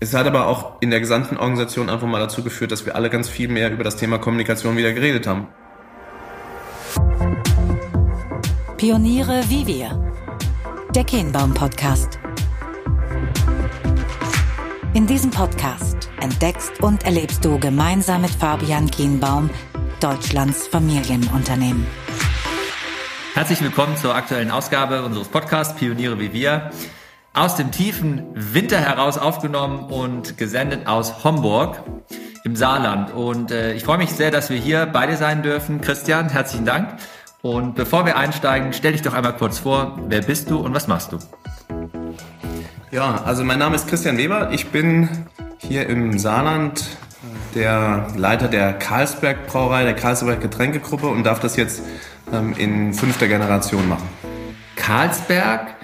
es hat aber auch in der gesamten Organisation einfach mal dazu geführt, dass wir alle ganz viel mehr über das Thema Kommunikation wieder geredet haben. Pioniere wie wir. Der Kehnbaum Podcast. In diesem Podcast entdeckst und erlebst du gemeinsam mit Fabian Kienbaum Deutschlands Familienunternehmen. Herzlich willkommen zur aktuellen Ausgabe unseres Podcasts Pioniere wie wir aus dem tiefen Winter heraus aufgenommen und gesendet aus Homburg im Saarland. Und äh, ich freue mich sehr, dass wir hier beide sein dürfen. Christian, herzlichen Dank. Und bevor wir einsteigen, stell dich doch einmal kurz vor. Wer bist du und was machst du? Ja, also mein Name ist Christian Weber. Ich bin hier im Saarland der Leiter der Karlsberg Brauerei, der Karlsberg Getränkegruppe und darf das jetzt ähm, in fünfter Generation machen. Karlsberg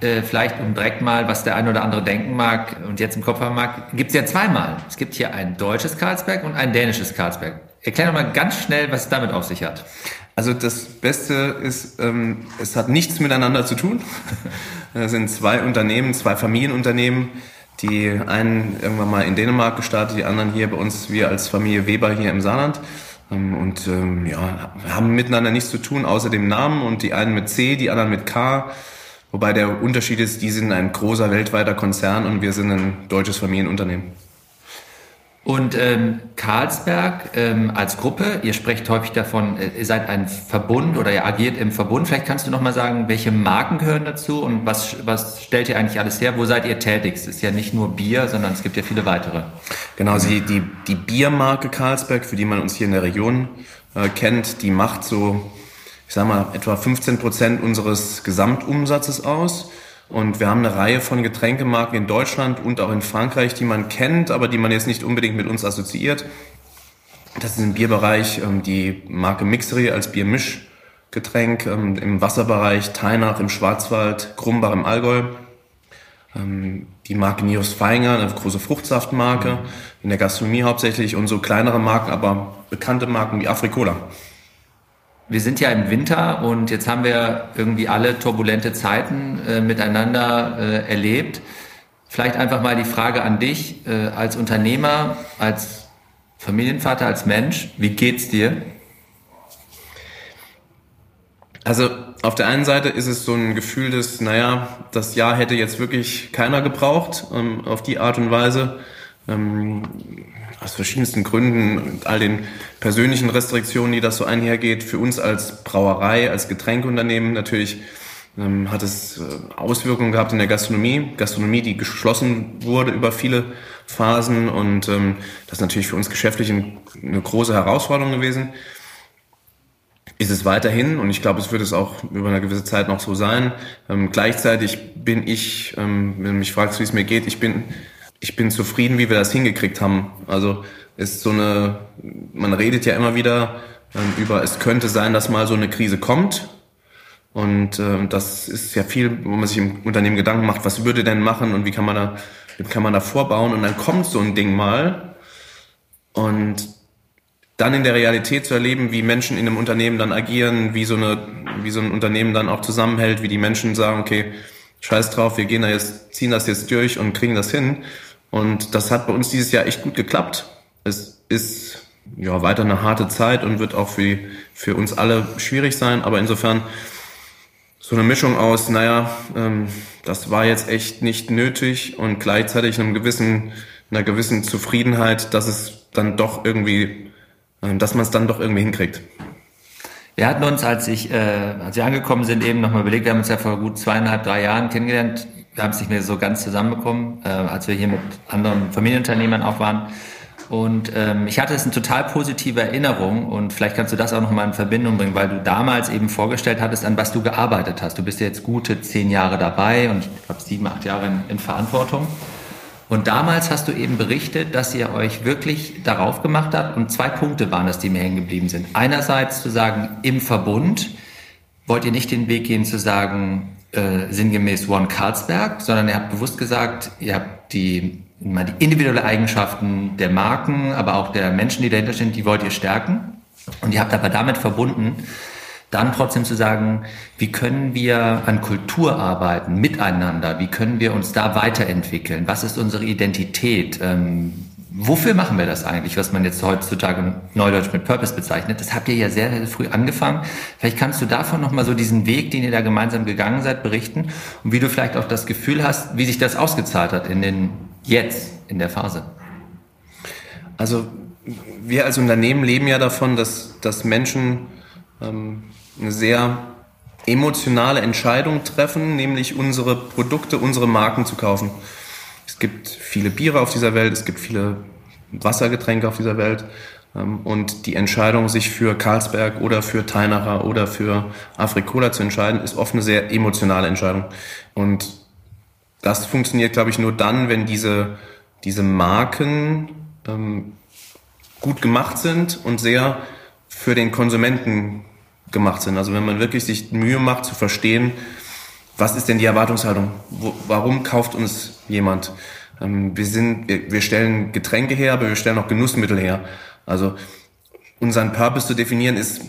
äh, vielleicht um direkt mal, was der eine oder andere denken mag und jetzt im Kopf haben mag, gibt es ja zweimal. Es gibt hier ein deutsches Karlsberg und ein dänisches Karlsberg. Erklär doch mal ganz schnell, was es damit auf sich hat. Also das Beste ist, ähm, es hat nichts miteinander zu tun. Es sind zwei Unternehmen, zwei Familienunternehmen, die einen irgendwann mal in Dänemark gestartet, die anderen hier bei uns, wir als Familie Weber hier im Saarland. Ähm, und ähm, ja, haben miteinander nichts zu tun, außer dem Namen und die einen mit C, die anderen mit K. Wobei der Unterschied ist, die sind ein großer weltweiter Konzern und wir sind ein deutsches Familienunternehmen. Und ähm, Carlsberg ähm, als Gruppe, ihr sprecht häufig davon, äh, ihr seid ein Verbund oder ihr agiert im Verbund. Vielleicht kannst du noch mal sagen, welche Marken gehören dazu und was, was stellt ihr eigentlich alles her? Wo seid ihr tätig? Es ist ja nicht nur Bier, sondern es gibt ja viele weitere. Genau, die, die, die Biermarke Carlsberg, für die man uns hier in der Region äh, kennt, die macht so ich sage mal, etwa 15 Prozent unseres Gesamtumsatzes aus. Und wir haben eine Reihe von Getränkemarken in Deutschland und auch in Frankreich, die man kennt, aber die man jetzt nicht unbedingt mit uns assoziiert. Das ist im Bierbereich ähm, die Marke Mixery als Biermischgetränk, ähm, im Wasserbereich Teinach im Schwarzwald, Grumbach im Allgäu. Ähm, die Marke Nios Feinger, eine große Fruchtsaftmarke, in der Gastronomie hauptsächlich und so kleinere Marken, aber bekannte Marken wie Afrikola wir sind ja im Winter und jetzt haben wir irgendwie alle turbulente Zeiten äh, miteinander äh, erlebt. Vielleicht einfach mal die Frage an dich äh, als Unternehmer, als Familienvater, als Mensch. Wie geht's dir? Also auf der einen Seite ist es so ein Gefühl des, naja, das Jahr hätte jetzt wirklich keiner gebraucht, ähm, auf die Art und Weise. Ähm, aus verschiedensten Gründen, all den persönlichen Restriktionen, die das so einhergeht, für uns als Brauerei, als Getränkeunternehmen natürlich ähm, hat es äh, Auswirkungen gehabt in der Gastronomie. Gastronomie, die geschlossen wurde über viele Phasen und ähm, das ist natürlich für uns geschäftlich eine große Herausforderung gewesen. Ist es weiterhin und ich glaube, es wird es auch über eine gewisse Zeit noch so sein. Ähm, gleichzeitig bin ich, ähm, wenn du mich fragst, wie es mir geht, ich bin ich bin zufrieden, wie wir das hingekriegt haben. Also ist so eine, man redet ja immer wieder ähm, über, es könnte sein, dass mal so eine Krise kommt. Und äh, das ist ja viel, wo man sich im Unternehmen Gedanken macht, was würde denn machen und wie kann man da, wie kann man da vorbauen? Und dann kommt so ein Ding mal und dann in der Realität zu erleben, wie Menschen in einem Unternehmen dann agieren, wie so eine, wie so ein Unternehmen dann auch zusammenhält, wie die Menschen sagen, okay, scheiß drauf, wir gehen da jetzt, ziehen das jetzt durch und kriegen das hin. Und das hat bei uns dieses Jahr echt gut geklappt. Es ist ja weiter eine harte Zeit und wird auch für, für uns alle schwierig sein. Aber insofern so eine Mischung aus, naja, ähm, das war jetzt echt nicht nötig und gleichzeitig einem gewissen, einer gewissen Zufriedenheit, dass es dann doch irgendwie, äh, dass man es dann doch irgendwie hinkriegt. Wir hatten uns, als ich, äh, als wir angekommen sind, eben nochmal überlegt, wir haben uns ja vor gut zweieinhalb, drei Jahren kennengelernt. Wir haben es nicht mehr so ganz zusammenbekommen, äh, als wir hier mit anderen Familienunternehmern auch waren. Und ähm, ich hatte es eine total positive Erinnerung und vielleicht kannst du das auch nochmal in Verbindung bringen, weil du damals eben vorgestellt hattest, an was du gearbeitet hast. Du bist jetzt gute zehn Jahre dabei und ich glaube sieben, acht Jahre in, in Verantwortung. Und damals hast du eben berichtet, dass ihr euch wirklich darauf gemacht habt und zwei Punkte waren das, die mir hängen geblieben sind. Einerseits zu sagen, im Verbund wollt ihr nicht den Weg gehen zu sagen, äh, sinngemäß One Carlsberg, sondern ihr habt bewusst gesagt, ihr habt die, die individuelle Eigenschaften der Marken, aber auch der Menschen, die dahinter stehen, die wollt ihr stärken. Und ihr habt aber damit verbunden, dann trotzdem zu sagen, wie können wir an Kultur arbeiten, miteinander, wie können wir uns da weiterentwickeln, was ist unsere Identität, ähm, wofür machen wir das eigentlich, was man jetzt heutzutage neudeutsch mit Purpose bezeichnet? Das habt ihr ja sehr, sehr früh angefangen. Vielleicht kannst du davon nochmal so diesen Weg, den ihr da gemeinsam gegangen seid, berichten und wie du vielleicht auch das Gefühl hast, wie sich das ausgezahlt hat in den jetzt, in der Phase. Also wir als Unternehmen leben ja davon, dass, dass Menschen ähm, eine sehr emotionale Entscheidung treffen, nämlich unsere Produkte, unsere Marken zu kaufen. Es gibt viele Biere auf dieser Welt, es gibt viele Wassergetränke auf dieser Welt. Ähm, und die Entscheidung, sich für Carlsberg oder für Teinacher oder für Afrikola zu entscheiden, ist oft eine sehr emotionale Entscheidung. Und das funktioniert, glaube ich, nur dann, wenn diese, diese Marken ähm, gut gemacht sind und sehr für den Konsumenten gemacht sind. Also wenn man wirklich sich Mühe macht zu verstehen, was ist denn die Erwartungshaltung? Wo, warum kauft uns jemand? Ähm, wir, sind, wir, wir stellen Getränke her, aber wir stellen auch Genussmittel her. Also unseren Purpose zu definieren ist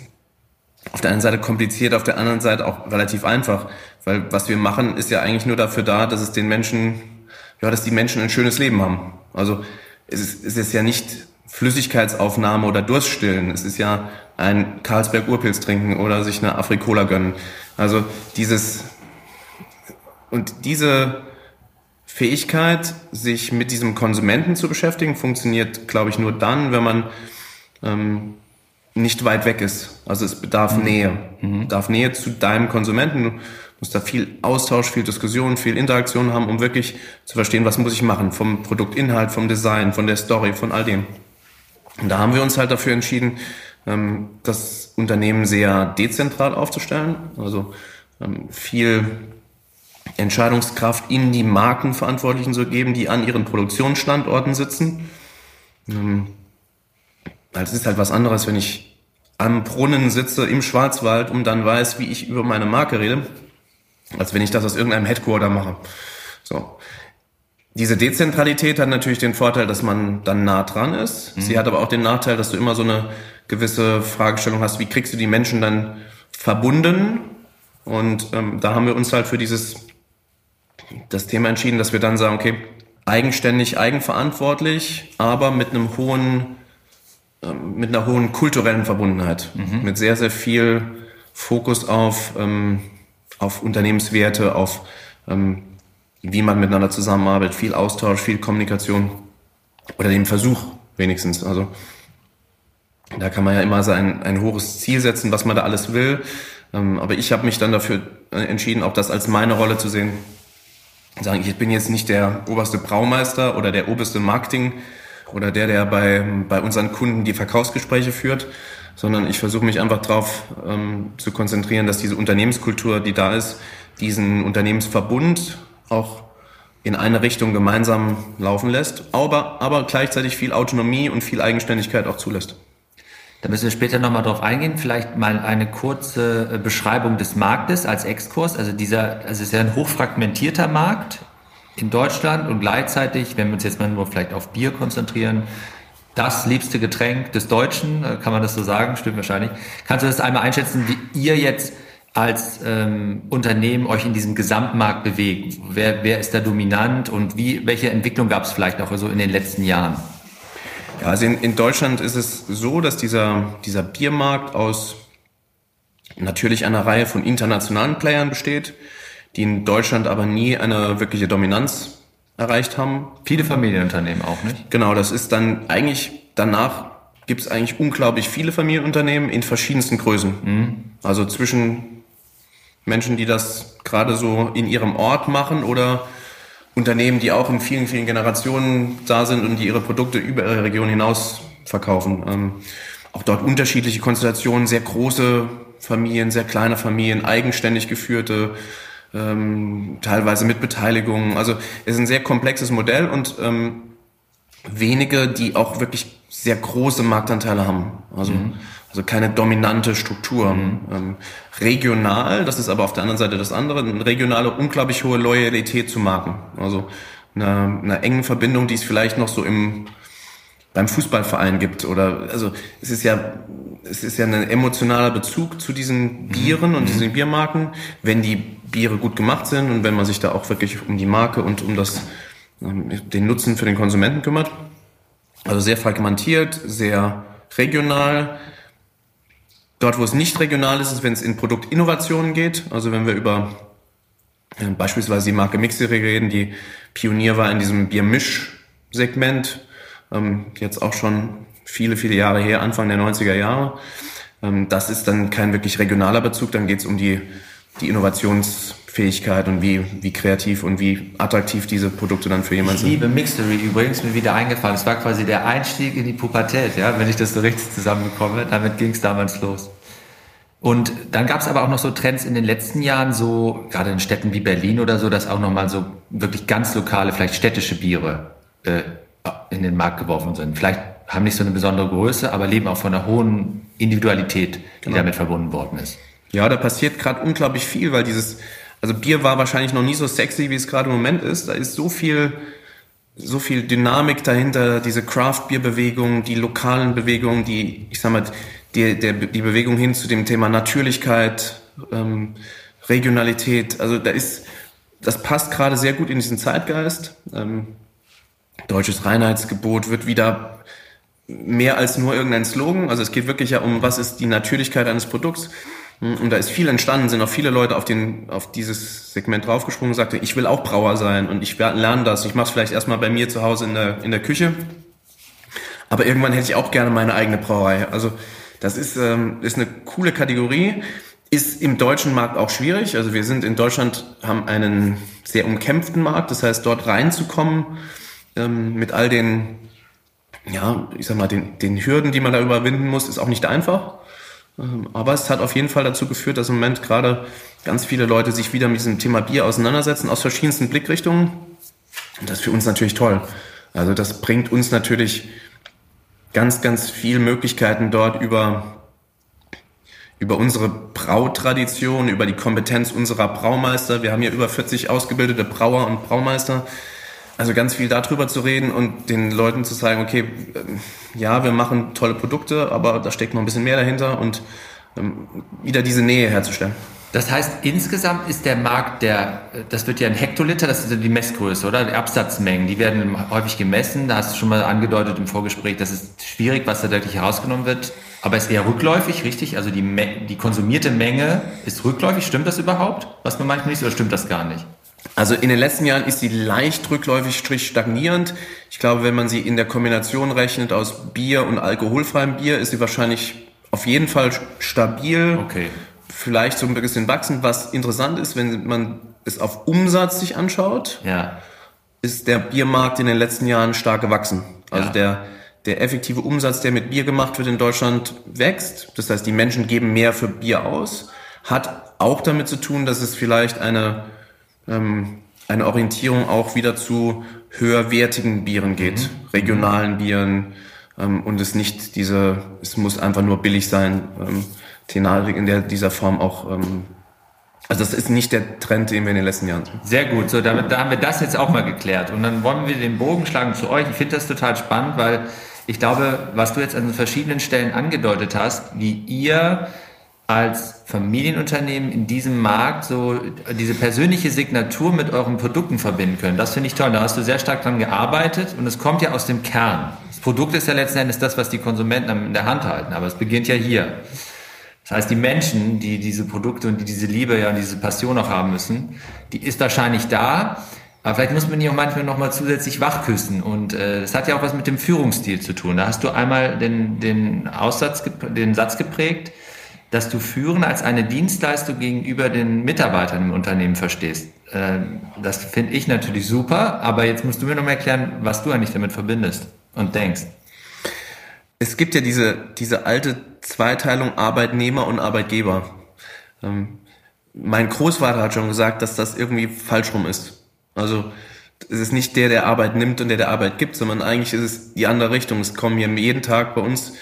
auf der einen Seite kompliziert, auf der anderen Seite auch relativ einfach, weil was wir machen ist ja eigentlich nur dafür da, dass es den Menschen, ja, dass die Menschen ein schönes Leben haben. Also es ist, es ist ja nicht Flüssigkeitsaufnahme oder Durststillen. Es ist ja ein Karlsberg Urpilz trinken oder sich eine Afrikola gönnen. Also dieses und diese Fähigkeit, sich mit diesem Konsumenten zu beschäftigen, funktioniert, glaube ich, nur dann, wenn man ähm, nicht weit weg ist. Also es bedarf mhm. Nähe. Mhm. Bedarf Nähe zu deinem Konsumenten. Du musst da viel Austausch, viel Diskussion, viel Interaktion haben, um wirklich zu verstehen, was muss ich machen. Vom Produktinhalt, vom Design, von der Story, von all dem. Und da haben wir uns halt dafür entschieden, ähm, das Unternehmen sehr dezentral aufzustellen. Also ähm, viel Entscheidungskraft in die Markenverantwortlichen zu geben, die an ihren Produktionsstandorten sitzen. Ähm, es ist halt was anderes, wenn ich am Brunnen sitze im Schwarzwald und dann weiß, wie ich über meine Marke rede, als wenn ich das aus irgendeinem Headquarter mache. So. Diese Dezentralität hat natürlich den Vorteil, dass man dann nah dran ist. Mhm. Sie hat aber auch den Nachteil, dass du immer so eine gewisse Fragestellung hast, wie kriegst du die Menschen dann verbunden? Und ähm, da haben wir uns halt für dieses das Thema entschieden, dass wir dann sagen, okay, eigenständig, eigenverantwortlich, aber mit einem hohen, ähm, mit einer hohen kulturellen Verbundenheit, mhm. mit sehr, sehr viel Fokus auf, ähm, auf Unternehmenswerte, auf ähm, wie man miteinander zusammenarbeitet, viel Austausch, viel Kommunikation oder den Versuch wenigstens. Also da kann man ja immer sein ein hohes Ziel setzen, was man da alles will. aber ich habe mich dann dafür entschieden, auch das als meine Rolle zu sehen, sagen, ich bin jetzt nicht der oberste Braumeister oder der oberste Marketing oder der, der bei, bei unseren Kunden die Verkaufsgespräche führt, sondern ich versuche mich einfach darauf ähm, zu konzentrieren, dass diese Unternehmenskultur, die da ist, diesen Unternehmensverbund auch in eine Richtung gemeinsam laufen lässt, aber, aber gleichzeitig viel Autonomie und viel Eigenständigkeit auch zulässt. Da müssen wir später nochmal drauf eingehen. Vielleicht mal eine kurze äh, Beschreibung des Marktes als Exkurs. Also dieser, also es ist ja ein hochfragmentierter Markt in Deutschland und gleichzeitig, wenn wir uns jetzt mal nur vielleicht auf Bier konzentrieren, das liebste Getränk des Deutschen, äh, kann man das so sagen? Stimmt wahrscheinlich. Kannst du das einmal einschätzen, wie ihr jetzt als ähm, Unternehmen euch in diesem Gesamtmarkt bewegt? Wer, wer ist da dominant und wie, welche Entwicklung gab es vielleicht auch so in den letzten Jahren? Ja, also in, in Deutschland ist es so, dass dieser, dieser Biermarkt aus natürlich einer Reihe von internationalen Playern besteht, die in Deutschland aber nie eine wirkliche Dominanz erreicht haben. Viele Familienunternehmen auch, nicht? Genau, das ist dann eigentlich, danach gibt es eigentlich unglaublich viele Familienunternehmen in verschiedensten Größen. Mhm. Also zwischen Menschen, die das gerade so in ihrem Ort machen oder Unternehmen, die auch in vielen, vielen Generationen da sind und die ihre Produkte über ihre Region hinaus verkaufen. Ähm, auch dort unterschiedliche Konstellationen, sehr große Familien, sehr kleine Familien, eigenständig geführte, ähm, teilweise mit Beteiligung. Also es ist ein sehr komplexes Modell und ähm, wenige, die auch wirklich sehr große Marktanteile haben. Also mhm. Also keine dominante Struktur. Mhm. Ähm, regional, das ist aber auf der anderen Seite das andere, eine regionale, unglaublich hohe Loyalität zu Marken. Also eine, eine enge Verbindung, die es vielleicht noch so im beim Fußballverein gibt oder also es ist ja es ist ja ein emotionaler Bezug zu diesen Bieren und diesen Biermarken, wenn die Biere gut gemacht sind und wenn man sich da auch wirklich um die Marke und um das, ähm, den Nutzen für den Konsumenten kümmert. Also sehr fragmentiert, sehr regional. Dort, wo es nicht regional ist, ist, wenn es in Produktinnovationen geht. Also wenn wir über äh, beispielsweise die Marke Mixery reden, die Pionier war in diesem Biermisch-Segment, ähm, jetzt auch schon viele, viele Jahre her, Anfang der 90er Jahre. Ähm, das ist dann kein wirklich regionaler Bezug, dann geht es um die, die Innovationsfähigkeit und wie, wie kreativ und wie attraktiv diese Produkte dann für jemanden sind. Ich liebe Mixery übrigens, mir wieder eingefallen. Es war quasi der Einstieg in die Pubertät, ja, wenn ich das so richtig zusammenbekomme. Damit ging es damals los. Und dann gab es aber auch noch so Trends in den letzten Jahren, so gerade in Städten wie Berlin oder so, dass auch nochmal so wirklich ganz lokale, vielleicht städtische Biere äh, in den Markt geworfen sind. Vielleicht haben nicht so eine besondere Größe, aber leben auch von einer hohen Individualität, die genau. damit verbunden worden ist. Ja, da passiert gerade unglaublich viel, weil dieses, also Bier war wahrscheinlich noch nie so sexy, wie es gerade im Moment ist. Da ist so viel, so viel Dynamik dahinter, diese Craft-Bier-Bewegung, die lokalen Bewegungen, die, ich sag mal, die, der, die Bewegung hin zu dem Thema Natürlichkeit, ähm, Regionalität. Also da ist, das passt gerade sehr gut in diesen Zeitgeist. Ähm, deutsches Reinheitsgebot wird wieder mehr als nur irgendein Slogan. Also es geht wirklich ja um, was ist die Natürlichkeit eines Produkts. Und da ist viel entstanden, sind auch viele Leute auf, den, auf dieses Segment draufgesprungen und sagten, ich will auch Brauer sein und ich lerne das. Ich mache es vielleicht erstmal bei mir zu Hause in der, in der Küche. Aber irgendwann hätte ich auch gerne meine eigene Brauerei. Also das ist, ähm, ist eine coole Kategorie. Ist im deutschen Markt auch schwierig. Also wir sind in Deutschland, haben einen sehr umkämpften Markt. Das heißt, dort reinzukommen ähm, mit all den ja, ich sag mal, den, den Hürden, die man da überwinden muss, ist auch nicht einfach. Ähm, aber es hat auf jeden Fall dazu geführt, dass im Moment gerade ganz viele Leute sich wieder mit diesem Thema Bier auseinandersetzen, aus verschiedensten Blickrichtungen. Und das ist für uns natürlich toll. Also das bringt uns natürlich ganz, ganz viele Möglichkeiten dort über, über unsere Brautradition, über die Kompetenz unserer Braumeister. Wir haben ja über 40 ausgebildete Brauer und Braumeister also ganz viel darüber zu reden und den Leuten zu sagen, okay, ähm, ja, wir machen tolle Produkte, aber da steckt noch ein bisschen mehr dahinter und ähm, wieder diese Nähe herzustellen. Das heißt, insgesamt ist der Markt der, das wird ja ein Hektoliter, das ist die Messgröße, oder? Die Absatzmengen, die werden häufig gemessen. Da hast du schon mal angedeutet im Vorgespräch, das ist schwierig, was da deutlich herausgenommen wird. Aber ist eher rückläufig, richtig? Also die, die konsumierte Menge ist rückläufig. Stimmt das überhaupt? Was man manchmal nicht, oder stimmt das gar nicht? Also in den letzten Jahren ist sie leicht rückläufig, strich stagnierend. Ich glaube, wenn man sie in der Kombination rechnet aus Bier und alkoholfreiem Bier, ist sie wahrscheinlich auf jeden Fall stabil. Okay. Vielleicht so ein bisschen wachsend. Was interessant ist, wenn man es auf Umsatz sich anschaut, ja. ist der Biermarkt in den letzten Jahren stark gewachsen. Also ja. der, der effektive Umsatz, der mit Bier gemacht wird in Deutschland, wächst. Das heißt, die Menschen geben mehr für Bier aus. Hat auch damit zu tun, dass es vielleicht eine ähm, eine Orientierung auch wieder zu höherwertigen Bieren geht, mhm. regionalen Bieren ähm, und es nicht diese, es muss einfach nur billig sein, ähm, Tenarik in der, dieser Form auch ähm, also das ist nicht der Trend, den wir in den letzten Jahren sehen. Sehr gut, so damit da haben wir das jetzt auch mal geklärt. Und dann wollen wir den Bogen schlagen zu euch. Ich finde das total spannend, weil ich glaube, was du jetzt an verschiedenen Stellen angedeutet hast, wie ihr als Familienunternehmen in diesem Markt so diese persönliche Signatur mit euren Produkten verbinden können. Das finde ich toll. Da hast du sehr stark dran gearbeitet und es kommt ja aus dem Kern. Das Produkt ist ja letzten Endes das, was die Konsumenten in der Hand halten, aber es beginnt ja hier. Das heißt, die Menschen, die diese Produkte und die diese Liebe ja und diese Passion auch haben müssen, die ist wahrscheinlich da. Aber vielleicht muss man die auch manchmal nochmal zusätzlich wachküssen. Und äh, das hat ja auch was mit dem Führungsstil zu tun. Da hast du einmal den, den Aussatz, den Satz geprägt, dass du Führen als eine Dienstleistung gegenüber den Mitarbeitern im Unternehmen verstehst. Ähm, das finde ich natürlich super, aber jetzt musst du mir noch mal erklären, was du eigentlich damit verbindest und denkst. Es gibt ja diese, diese alte Zweiteilung Arbeitnehmer und Arbeitgeber. Ähm, mein Großvater hat schon gesagt, dass das irgendwie falsch rum ist. Also es ist nicht der, der Arbeit nimmt und der, der Arbeit gibt, sondern eigentlich ist es die andere Richtung. Es kommen hier jeden Tag bei uns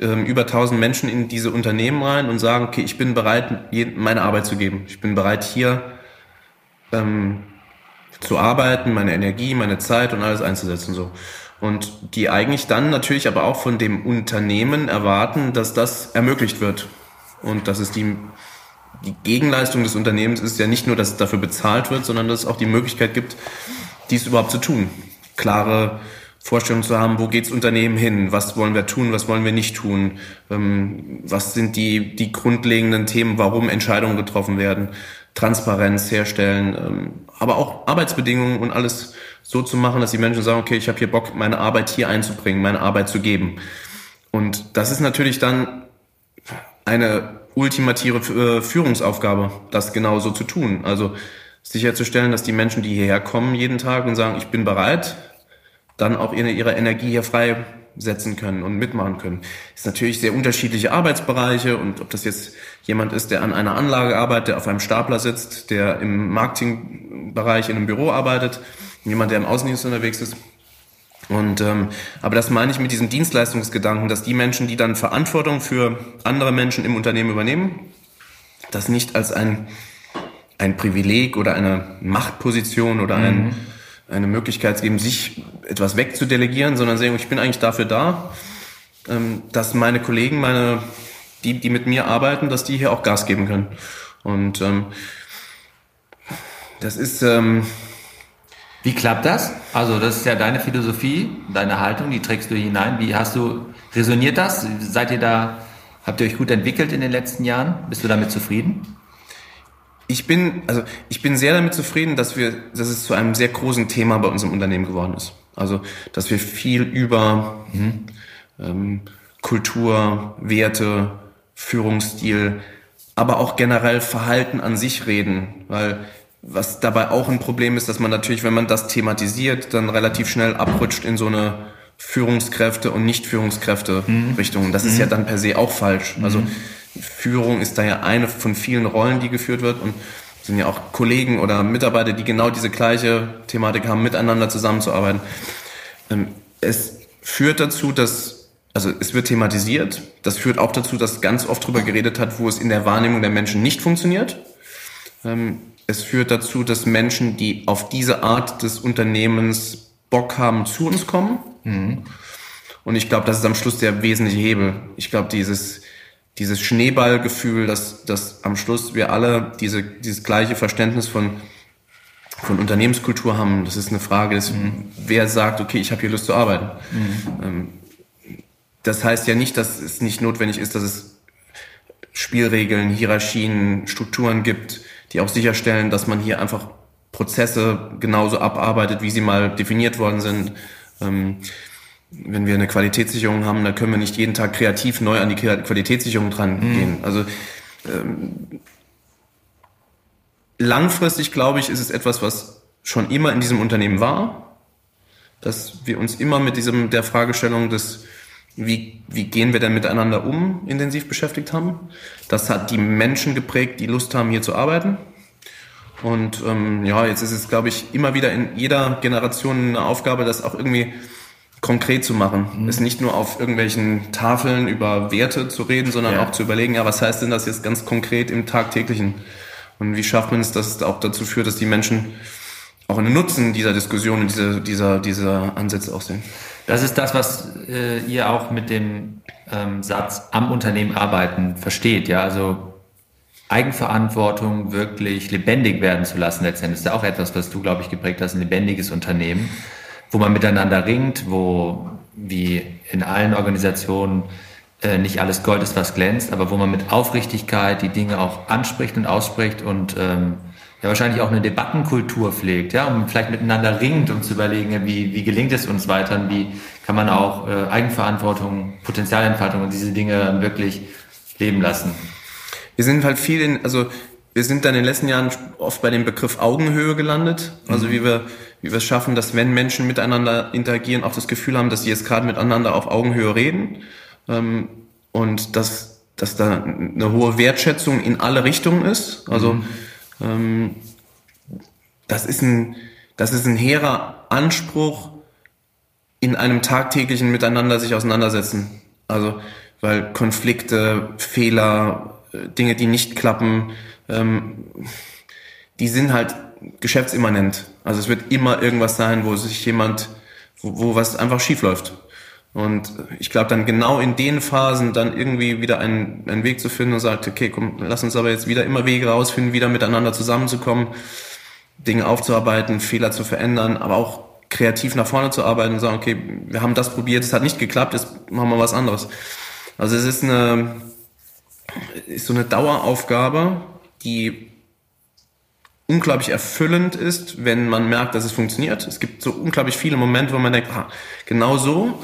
ähm, über 1000 Menschen in diese Unternehmen rein und sagen, okay, ich bin bereit, meine Arbeit zu geben. Ich bin bereit, hier ähm, zu arbeiten, meine Energie, meine Zeit und alles einzusetzen so. Und die eigentlich dann natürlich aber auch von dem Unternehmen erwarten, dass das ermöglicht wird. Und dass es die, die Gegenleistung des Unternehmens ist ja nicht nur, dass es dafür bezahlt wird, sondern dass es auch die Möglichkeit gibt, dies überhaupt zu tun. Klare Vorstellung zu haben, wo geht's Unternehmen hin, was wollen wir tun, was wollen wir nicht tun, ähm, was sind die, die grundlegenden Themen, warum Entscheidungen getroffen werden, Transparenz herstellen, ähm, aber auch Arbeitsbedingungen und alles so zu machen, dass die Menschen sagen, okay, ich habe hier Bock, meine Arbeit hier einzubringen, meine Arbeit zu geben. Und das ist natürlich dann eine ultimative äh, Führungsaufgabe, das genau so zu tun. Also sicherzustellen, dass die Menschen, die hierher kommen jeden Tag und sagen, ich bin bereit, dann auch ihre, ihre Energie hier freisetzen können und mitmachen können. ist natürlich sehr unterschiedliche Arbeitsbereiche und ob das jetzt jemand ist, der an einer Anlage arbeitet, der auf einem Stapler sitzt, der im Marketingbereich in einem Büro arbeitet, jemand, der im Außendienst unterwegs ist. Und ähm, aber das meine ich mit diesem Dienstleistungsgedanken, dass die Menschen, die dann Verantwortung für andere Menschen im Unternehmen übernehmen, das nicht als ein ein Privileg oder eine Machtposition oder ein mhm eine Möglichkeit geben, sich etwas wegzudelegieren, sondern sagen, ich bin eigentlich dafür da, ähm, dass meine Kollegen, meine, die, die mit mir arbeiten, dass die hier auch Gas geben können. Und ähm, das ist. Ähm, wie klappt das? Also das ist ja deine Philosophie, deine Haltung, die trägst du hinein. Wie hast du resoniert das? Seid ihr da? Habt ihr euch gut entwickelt in den letzten Jahren? Bist du damit zufrieden? ich bin, also ich bin sehr damit zufrieden, dass wir, dass es zu einem sehr großen Thema bei unserem Unternehmen geworden ist. Also, dass wir viel über mhm. ähm, Kultur, Werte, Führungsstil, aber auch generell Verhalten an sich reden, weil was dabei auch ein Problem ist, dass man natürlich, wenn man das thematisiert, dann relativ schnell abrutscht in so eine Führungskräfte und Nicht-Führungskräfte-Richtung. Mhm. Das ist ja mhm. dann per se auch falsch. Also mhm. Führung ist da ja eine von vielen Rollen, die geführt wird und sind ja auch Kollegen oder Mitarbeiter, die genau diese gleiche Thematik haben, miteinander zusammenzuarbeiten. Ähm, es führt dazu, dass, also es wird thematisiert, das führt auch dazu, dass ganz oft darüber geredet hat, wo es in der Wahrnehmung der Menschen nicht funktioniert. Ähm, es führt dazu, dass Menschen, die auf diese Art des Unternehmens Bock haben, zu uns kommen. Mhm. Und ich glaube, das ist am Schluss der wesentliche Hebel. Ich glaube, dieses, dieses Schneeballgefühl, dass, dass am Schluss wir alle diese, dieses gleiche Verständnis von, von Unternehmenskultur haben. Das ist eine Frage, des, mhm. wer sagt, okay, ich habe hier Lust zu arbeiten. Mhm. Ähm, das heißt ja nicht, dass es nicht notwendig ist, dass es Spielregeln, Hierarchien, Strukturen gibt, die auch sicherstellen, dass man hier einfach Prozesse genauso abarbeitet, wie sie mal definiert worden sind. Wenn wir eine Qualitätssicherung haben, dann können wir nicht jeden Tag kreativ neu an die Qualitätssicherung dran mhm. gehen. Also ähm, langfristig, glaube ich, ist es etwas, was schon immer in diesem Unternehmen war, dass wir uns immer mit diesem der Fragestellung des wie, wie gehen wir denn miteinander um, intensiv beschäftigt haben. Das hat die Menschen geprägt, die Lust haben, hier zu arbeiten. Und ähm, ja, jetzt ist es, glaube ich, immer wieder in jeder Generation eine Aufgabe, das auch irgendwie konkret zu machen. Mhm. Es nicht nur auf irgendwelchen Tafeln über Werte zu reden, sondern ja. auch zu überlegen, ja, was heißt denn das jetzt ganz konkret im Tagtäglichen? Und wie schafft man es, dass es auch dazu führt, dass die Menschen auch einen Nutzen dieser Diskussion und dieser, dieser, dieser Ansätze auch sehen? Das ist das, was äh, ihr auch mit dem ähm, Satz am Unternehmen arbeiten versteht, ja, also Eigenverantwortung wirklich lebendig werden zu lassen letztendlich. ist ja auch etwas, was du, glaube ich, geprägt hast, ein lebendiges Unternehmen wo man miteinander ringt, wo wie in allen Organisationen äh, nicht alles Gold ist, was glänzt, aber wo man mit Aufrichtigkeit die Dinge auch anspricht und ausspricht und ähm, ja wahrscheinlich auch eine Debattenkultur pflegt, ja, und vielleicht miteinander ringt, um zu überlegen, wie, wie gelingt es uns weiter und wie kann man auch äh, Eigenverantwortung, Potenzialentfaltung und diese Dinge wirklich leben lassen. Wir sind halt viel in, also wir sind dann in den letzten Jahren oft bei dem Begriff Augenhöhe gelandet. Also mhm. wie wir wie wir es schaffen, dass wenn Menschen miteinander interagieren, auch das Gefühl haben, dass sie jetzt gerade miteinander auf Augenhöhe reden ähm, und dass, dass da eine hohe Wertschätzung in alle Richtungen ist. Also mhm. ähm, das ist ein das ist ein hehrer Anspruch in einem tagtäglichen Miteinander sich auseinandersetzen. Also weil Konflikte, Fehler, äh, Dinge, die nicht klappen, ähm, die sind halt geschäftsimmanent. Also es wird immer irgendwas sein, wo sich jemand, wo, wo was einfach schief läuft. Und ich glaube, dann genau in den Phasen dann irgendwie wieder einen, einen Weg zu finden und sagt, okay, komm, lass uns aber jetzt wieder immer Wege rausfinden, wieder miteinander zusammenzukommen, Dinge aufzuarbeiten, Fehler zu verändern, aber auch kreativ nach vorne zu arbeiten und sagen, okay, wir haben das probiert, es hat nicht geklappt, jetzt machen wir was anderes. Also es ist eine, ist so eine Daueraufgabe, die unglaublich erfüllend ist, wenn man merkt, dass es funktioniert. Es gibt so unglaublich viele Momente, wo man denkt, ah, genau so.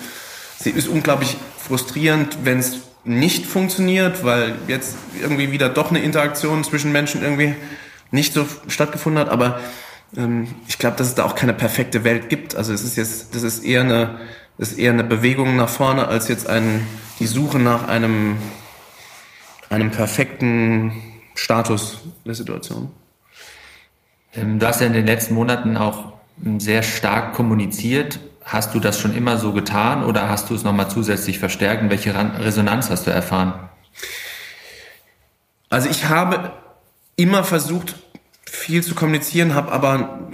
Sie ist unglaublich frustrierend, wenn es nicht funktioniert, weil jetzt irgendwie wieder doch eine Interaktion zwischen Menschen irgendwie nicht so stattgefunden hat. Aber ähm, ich glaube, dass es da auch keine perfekte Welt gibt. Also es ist jetzt, das ist eher eine, das ist eher eine Bewegung nach vorne als jetzt ein, die Suche nach einem, einem perfekten Status der Situation. Ähm, du hast ja in den letzten Monaten auch ähm, sehr stark kommuniziert. Hast du das schon immer so getan oder hast du es nochmal zusätzlich verstärkt? Und welche Resonanz hast du erfahren? Also ich habe immer versucht, viel zu kommunizieren, habe aber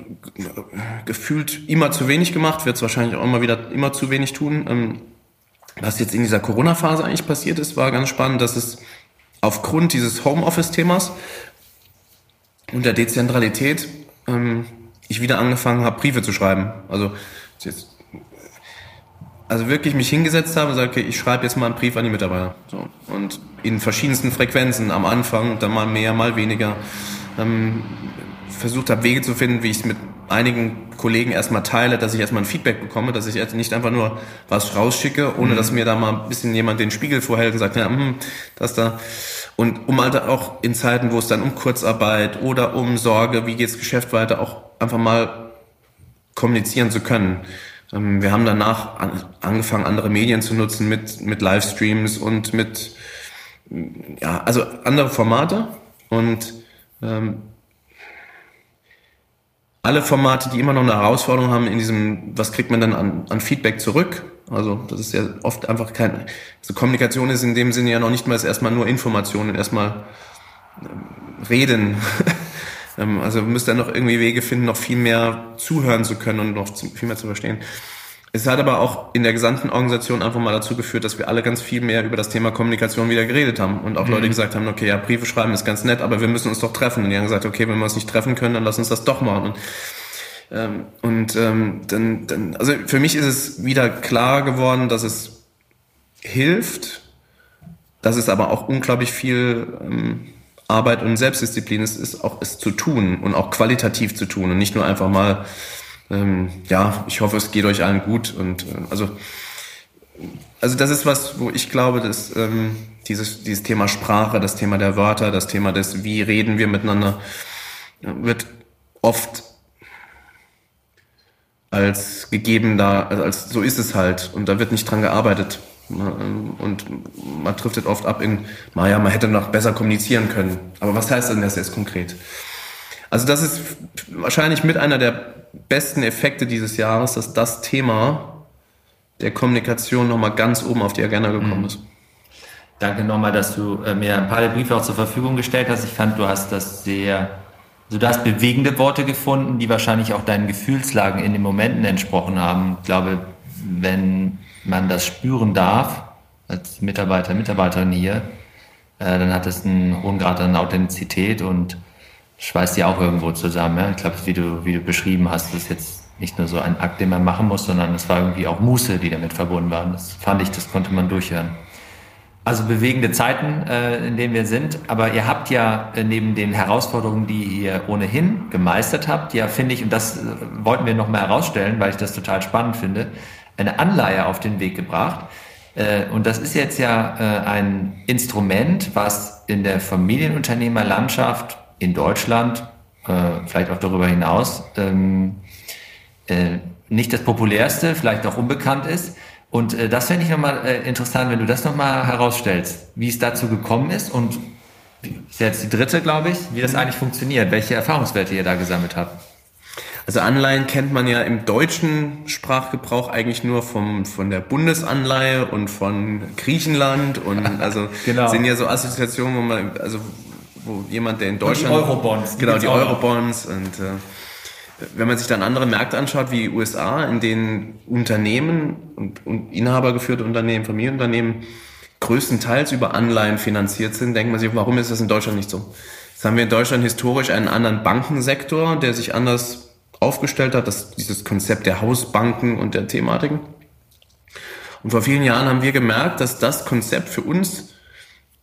gefühlt immer zu wenig gemacht, wird es wahrscheinlich auch immer wieder immer zu wenig tun. Ähm, was jetzt in dieser Corona-Phase eigentlich passiert ist, war ganz spannend, dass es aufgrund dieses Homeoffice-Themas und der Dezentralität ähm, ich wieder angefangen habe, Briefe zu schreiben. Also jetzt, also wirklich mich hingesetzt habe und gesagt, okay, ich schreibe jetzt mal einen Brief an die Mitarbeiter. So. Und in verschiedensten Frequenzen, am Anfang, dann mal mehr, mal weniger. Ähm, versucht habe, Wege zu finden, wie ich es mit einigen Kollegen erstmal teile, dass ich erstmal ein Feedback bekomme, dass ich jetzt nicht einfach nur was rausschicke, ohne mhm. dass mir da mal ein bisschen jemand den Spiegel vorhält und sagt, ja, hm, das da. Und um halt auch in Zeiten, wo es dann um Kurzarbeit oder um Sorge, wie geht's Geschäft weiter, auch einfach mal kommunizieren zu können. Ähm, wir haben danach angefangen, andere Medien zu nutzen mit, mit Livestreams und mit, ja, also andere Formate und ähm, alle Formate, die immer noch eine Herausforderung haben in diesem, was kriegt man dann an, an Feedback zurück? Also das ist ja oft einfach kein, also Kommunikation ist in dem Sinne ja noch nicht mal erstmal nur Informationen, erstmal ähm, reden. Ähm, also müsst ihr noch irgendwie Wege finden, noch viel mehr zuhören zu können und noch viel mehr zu verstehen. Es hat aber auch in der gesamten Organisation einfach mal dazu geführt, dass wir alle ganz viel mehr über das Thema Kommunikation wieder geredet haben und auch mhm. Leute gesagt haben, okay, ja, Briefe schreiben ist ganz nett, aber wir müssen uns doch treffen. Und die haben gesagt, okay, wenn wir uns nicht treffen können, dann lass uns das doch machen. Und, ähm, und ähm, dann, dann, also für mich ist es wieder klar geworden, dass es hilft, dass es aber auch unglaublich viel ähm, Arbeit und Selbstdisziplin ist, ist auch es zu tun und auch qualitativ zu tun und nicht nur einfach mal ähm, ja, ich hoffe, es geht euch allen gut. Und äh, also, also das ist was, wo ich glaube, dass ähm, dieses, dieses Thema Sprache, das Thema der Wörter, das Thema des, wie reden wir miteinander, wird oft als gegeben da, also als so ist es halt und da wird nicht dran gearbeitet. Ähm, und man driftet oft ab in, naja, man hätte noch besser kommunizieren können. Aber was heißt denn das jetzt konkret? Also das ist wahrscheinlich mit einer der besten Effekte dieses Jahres, dass das Thema der Kommunikation nochmal ganz oben auf die Agenda gekommen mhm. ist. Danke nochmal, dass du äh, mir ein paar der Briefe auch zur Verfügung gestellt hast. Ich fand, du hast das sehr, also du hast bewegende Worte gefunden, die wahrscheinlich auch deinen Gefühlslagen in den Momenten entsprochen haben. Ich glaube, wenn man das spüren darf, als Mitarbeiter, Mitarbeiterin hier, äh, dann hat es einen hohen Grad an Authentizität und schweißt ja auch irgendwo zusammen. Ja? Ich glaube, wie du, wie du beschrieben hast, ist jetzt nicht nur so ein Akt, den man machen muss, sondern es war irgendwie auch Muße, die damit verbunden waren. Das fand ich, das konnte man durchhören. Also bewegende Zeiten, äh, in denen wir sind. Aber ihr habt ja äh, neben den Herausforderungen, die ihr ohnehin gemeistert habt, ja, finde ich, und das äh, wollten wir nochmal herausstellen, weil ich das total spannend finde, eine Anleihe auf den Weg gebracht. Äh, und das ist jetzt ja äh, ein Instrument, was in der Familienunternehmerlandschaft in Deutschland, äh, vielleicht auch darüber hinaus, ähm, äh, nicht das populärste, vielleicht auch unbekannt ist. Und äh, das fände ich nochmal äh, interessant, wenn du das nochmal herausstellst, wie es dazu gekommen ist und ist jetzt die dritte, glaube ich, wie das eigentlich funktioniert, welche Erfahrungswerte ihr da gesammelt habt. Also Anleihen kennt man ja im deutschen Sprachgebrauch eigentlich nur vom, von der Bundesanleihe und von Griechenland und also genau. sind ja so Assoziationen, wo man, also wo jemand, der in Deutschland... Und die Eurobonds. Genau, die Eurobonds und... Äh, wenn man sich dann andere Märkte anschaut, wie USA, in denen Unternehmen und, und inhabergeführte Unternehmen, Familienunternehmen größtenteils über Anleihen finanziert sind, denkt man sich, warum ist das in Deutschland nicht so? Jetzt haben wir in Deutschland historisch einen anderen Bankensektor, der sich anders aufgestellt hat, das, dieses Konzept der Hausbanken und der Thematiken. Und vor vielen Jahren haben wir gemerkt, dass das Konzept für uns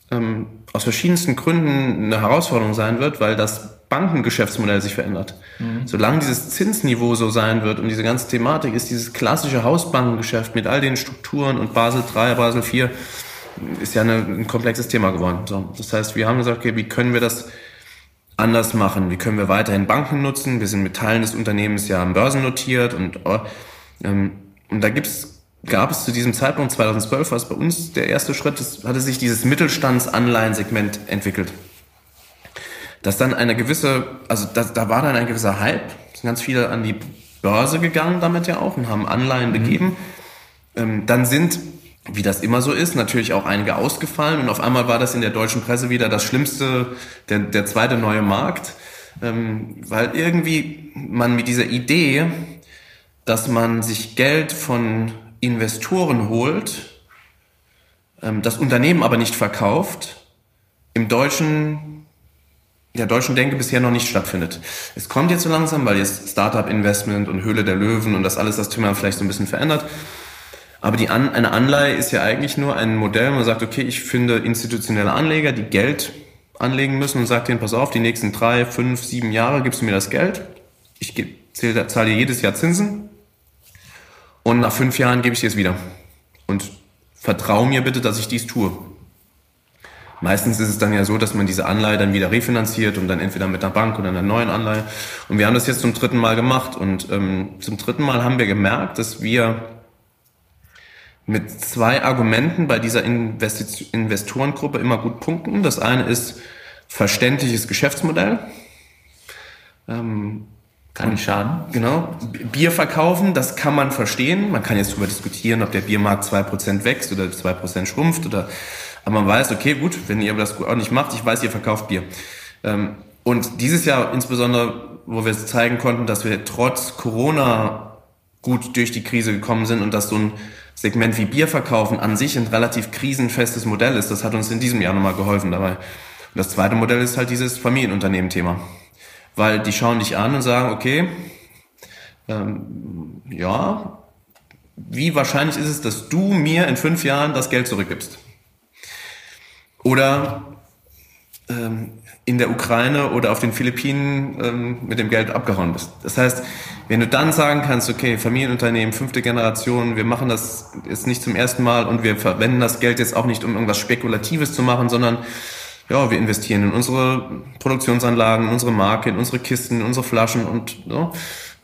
ähm, aus verschiedensten Gründen eine Herausforderung sein wird, weil das Bankengeschäftsmodell sich verändert. Mhm. Solange dieses Zinsniveau so sein wird und diese ganze Thematik ist dieses klassische Hausbankengeschäft mit all den Strukturen und Basel 3, Basel 4 ist ja eine, ein komplexes Thema geworden. So, das heißt, wir haben gesagt, okay, wie können wir das anders machen? Wie können wir weiterhin Banken nutzen? Wir sind mit Teilen des Unternehmens ja am Börsen notiert und, ähm, und da gibt's, gab es zu diesem Zeitpunkt 2012, was bei uns der erste Schritt ist, hatte sich dieses Mittelstandsanleihensegment entwickelt. Dass dann eine gewisse, also da, da war dann ein gewisser Hype, sind ganz viele an die Börse gegangen damit ja auch und haben Anleihen begeben. Ähm, dann sind, wie das immer so ist, natürlich auch einige ausgefallen und auf einmal war das in der deutschen Presse wieder das Schlimmste, der, der zweite neue Markt, ähm, weil irgendwie man mit dieser Idee, dass man sich Geld von Investoren holt, ähm, das Unternehmen aber nicht verkauft, im deutschen der deutschen Denke bisher noch nicht stattfindet. Es kommt jetzt so langsam, weil jetzt Startup-Investment und Höhle der Löwen und das alles das Thema vielleicht so ein bisschen verändert. Aber die An eine Anleihe ist ja eigentlich nur ein Modell, wo man sagt, okay, ich finde institutionelle Anleger, die Geld anlegen müssen und sagt denen, pass auf, die nächsten drei, fünf, sieben Jahre gibst du mir das Geld. Ich zahle dir jedes Jahr Zinsen und nach fünf Jahren gebe ich dir es wieder. Und vertrau mir bitte, dass ich dies tue. Meistens ist es dann ja so, dass man diese Anleihe dann wieder refinanziert und dann entweder mit einer Bank oder einer neuen Anleihe. Und wir haben das jetzt zum dritten Mal gemacht. Und ähm, zum dritten Mal haben wir gemerkt, dass wir mit zwei Argumenten bei dieser Investi Investorengruppe immer gut punkten. Das eine ist verständliches Geschäftsmodell. Ähm, kann nicht schaden. Genau. Bier verkaufen, das kann man verstehen. Man kann jetzt darüber diskutieren, ob der Biermarkt zwei Prozent wächst oder zwei Prozent schrumpft oder aber man weiß, okay, gut, wenn ihr das auch nicht macht, ich weiß, ihr verkauft Bier. Ähm, und dieses Jahr insbesondere, wo wir zeigen konnten, dass wir trotz Corona gut durch die Krise gekommen sind und dass so ein Segment wie Bier verkaufen an sich ein relativ krisenfestes Modell ist, das hat uns in diesem Jahr nochmal geholfen dabei. Und das zweite Modell ist halt dieses Familienunternehmen-Thema. Weil die schauen dich an und sagen, okay, ähm, ja, wie wahrscheinlich ist es, dass du mir in fünf Jahren das Geld zurückgibst? oder ähm, in der Ukraine oder auf den Philippinen ähm, mit dem Geld abgehauen bist. Das heißt, wenn du dann sagen kannst, okay, Familienunternehmen, fünfte Generation, wir machen das jetzt nicht zum ersten Mal und wir verwenden das Geld jetzt auch nicht, um irgendwas Spekulatives zu machen, sondern ja, wir investieren in unsere Produktionsanlagen, in unsere Marke, in unsere Kisten, in unsere Flaschen und so,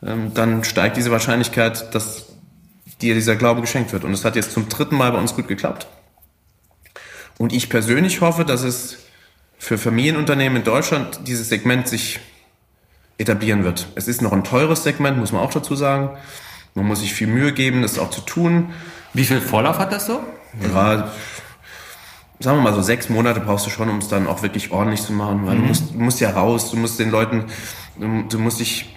ähm, dann steigt diese Wahrscheinlichkeit, dass dir dieser Glaube geschenkt wird. Und es hat jetzt zum dritten Mal bei uns gut geklappt. Und ich persönlich hoffe, dass es für Familienunternehmen in Deutschland dieses Segment sich etablieren wird. Es ist noch ein teures Segment, muss man auch dazu sagen. Man muss sich viel Mühe geben, das auch zu tun. Wie viel Vorlauf hat das so? Ja, sagen wir mal so sechs Monate brauchst du schon, um es dann auch wirklich ordentlich zu machen. Weil mhm. du, musst, du musst ja raus, du musst den Leuten, du, musst dich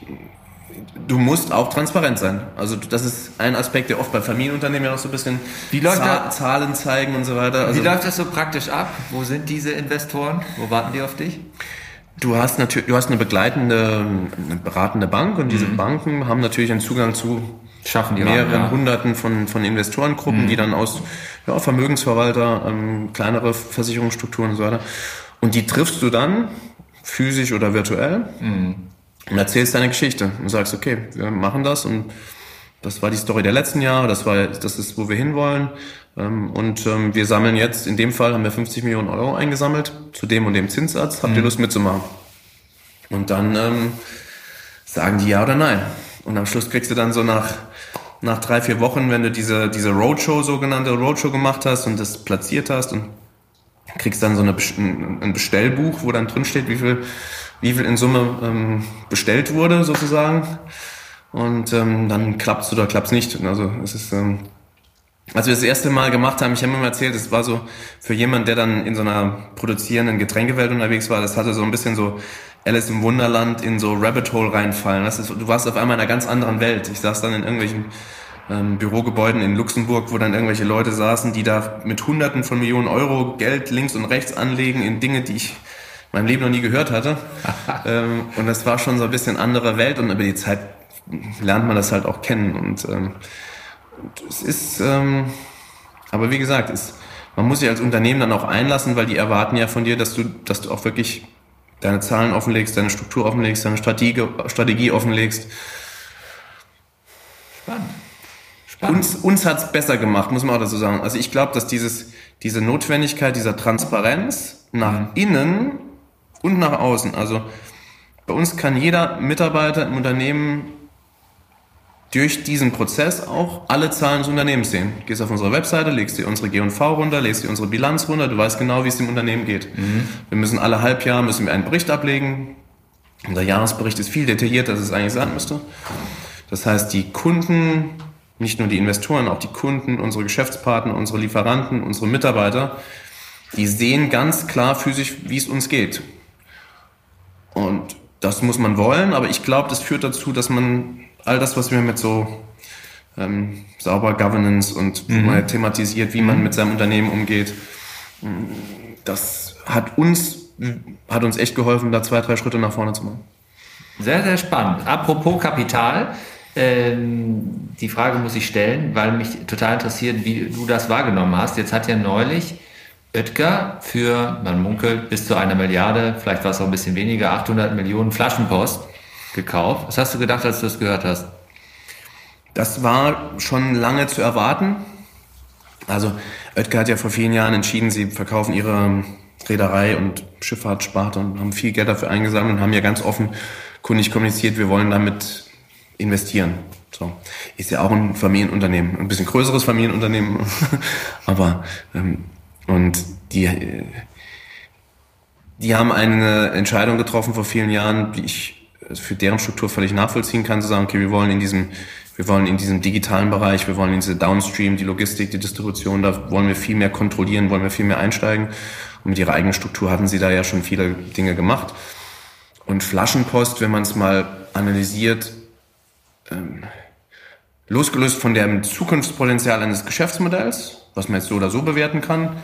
du musst auch transparent sein. Also das ist ein Aspekt, der oft bei Familienunternehmen ja noch so ein bisschen Wie läuft Zahl, da, Zahlen zeigen und so weiter. Also, Wie läuft das so praktisch ab? Wo sind diese Investoren? Wo warten die auf dich? Du hast natürlich, du hast eine begleitende, eine beratende Bank und diese mhm. Banken haben natürlich einen Zugang zu Schaffen die mehreren haben, ja. Hunderten von, von Investorengruppen, mhm. die dann aus ja, Vermögensverwalter, ähm, kleinere Versicherungsstrukturen und so weiter. Und die triffst du dann physisch oder virtuell. Mhm und erzählst deine Geschichte und sagst, okay, wir machen das und das war die Story der letzten Jahre, das war, das ist, wo wir hinwollen. Ähm, und ähm, wir sammeln jetzt, in dem Fall haben wir 50 Millionen Euro eingesammelt, zu dem und dem Zinssatz. Habt ihr mhm. Lust mitzumachen? Und dann ähm, sagen die ja oder nein. Und am Schluss kriegst du dann so nach, nach drei, vier Wochen, wenn du diese, diese Roadshow, sogenannte Roadshow gemacht hast und das platziert hast und kriegst dann so eine, ein Bestellbuch, wo dann drin steht, wie viel wie viel in Summe ähm, bestellt wurde sozusagen. Und ähm, dann klappt's oder klappt's nicht. Also es ist ähm, als wir das erste Mal gemacht haben, ich habe immer erzählt, es war so für jemanden, der dann in so einer produzierenden Getränkewelt unterwegs war, das hatte so ein bisschen so Alice im Wunderland in so Rabbit Hole reinfallen. Das ist, du warst auf einmal in einer ganz anderen Welt. Ich saß dann in irgendwelchen ähm, Bürogebäuden in Luxemburg, wo dann irgendwelche Leute saßen, die da mit Hunderten von Millionen Euro Geld links und rechts anlegen in Dinge, die ich in meinem Leben noch nie gehört hatte. ähm, und das war schon so ein bisschen andere Welt und über die Zeit lernt man das halt auch kennen. Und ähm, es ist, ähm, aber wie gesagt, es, man muss sich als Unternehmen dann auch einlassen, weil die erwarten ja von dir, dass du, dass du auch wirklich deine Zahlen offenlegst, deine Struktur offenlegst, deine Strategie, Strategie offenlegst. Spannend. Spannend. Uns, uns hat's besser gemacht, muss man auch dazu sagen. Also ich glaube, dass dieses, diese Notwendigkeit dieser Transparenz nach mhm. innen und nach außen, also bei uns kann jeder Mitarbeiter im Unternehmen durch diesen Prozess auch alle Zahlen des Unternehmens sehen. Du gehst auf unsere Webseite, legst dir unsere G&V runter, legst dir unsere Bilanz runter, du weißt genau, wie es dem Unternehmen geht. Mhm. Wir müssen alle Halbjahr müssen wir einen Bericht ablegen. Unser Jahresbericht ist viel detaillierter, als es eigentlich sein müsste. Das heißt, die Kunden, nicht nur die Investoren, auch die Kunden, unsere Geschäftspartner, unsere Lieferanten, unsere Mitarbeiter, die sehen ganz klar physisch, wie es uns geht. Und das muss man wollen, aber ich glaube, das führt dazu, dass man all das, was wir mit so ähm, sauber Governance und mhm. mal thematisiert, wie man mit seinem Unternehmen umgeht, das hat uns, hat uns echt geholfen, da zwei, drei Schritte nach vorne zu machen. Sehr, sehr spannend. Apropos Kapital, ähm, die Frage muss ich stellen, weil mich total interessiert, wie du das wahrgenommen hast. Jetzt hat ja neulich Oetker für, man munkelt, bis zu einer Milliarde, vielleicht war es auch ein bisschen weniger, 800 Millionen Flaschenpost gekauft. Was hast du gedacht, als du das gehört hast? Das war schon lange zu erwarten. Also Oetker hat ja vor vielen Jahren entschieden, sie verkaufen ihre Reederei und Schifffahrtssparte und haben viel Geld dafür eingesammelt und haben ja ganz offenkundig kommuniziert, wir wollen damit investieren. So. Ist ja auch ein Familienunternehmen, ein bisschen größeres Familienunternehmen, aber ähm, und die, die haben eine Entscheidung getroffen vor vielen Jahren, die ich für deren Struktur völlig nachvollziehen kann, zu sagen, okay, wir wollen in diesem, wir wollen in diesem digitalen Bereich, wir wollen in diese Downstream, die Logistik, die Distribution, da wollen wir viel mehr kontrollieren, wollen wir viel mehr einsteigen. Und mit ihrer eigenen Struktur hatten sie da ja schon viele Dinge gemacht. Und Flaschenpost, wenn man es mal analysiert, ähm, losgelöst von dem Zukunftspotenzial eines Geschäftsmodells, was man jetzt so oder so bewerten kann,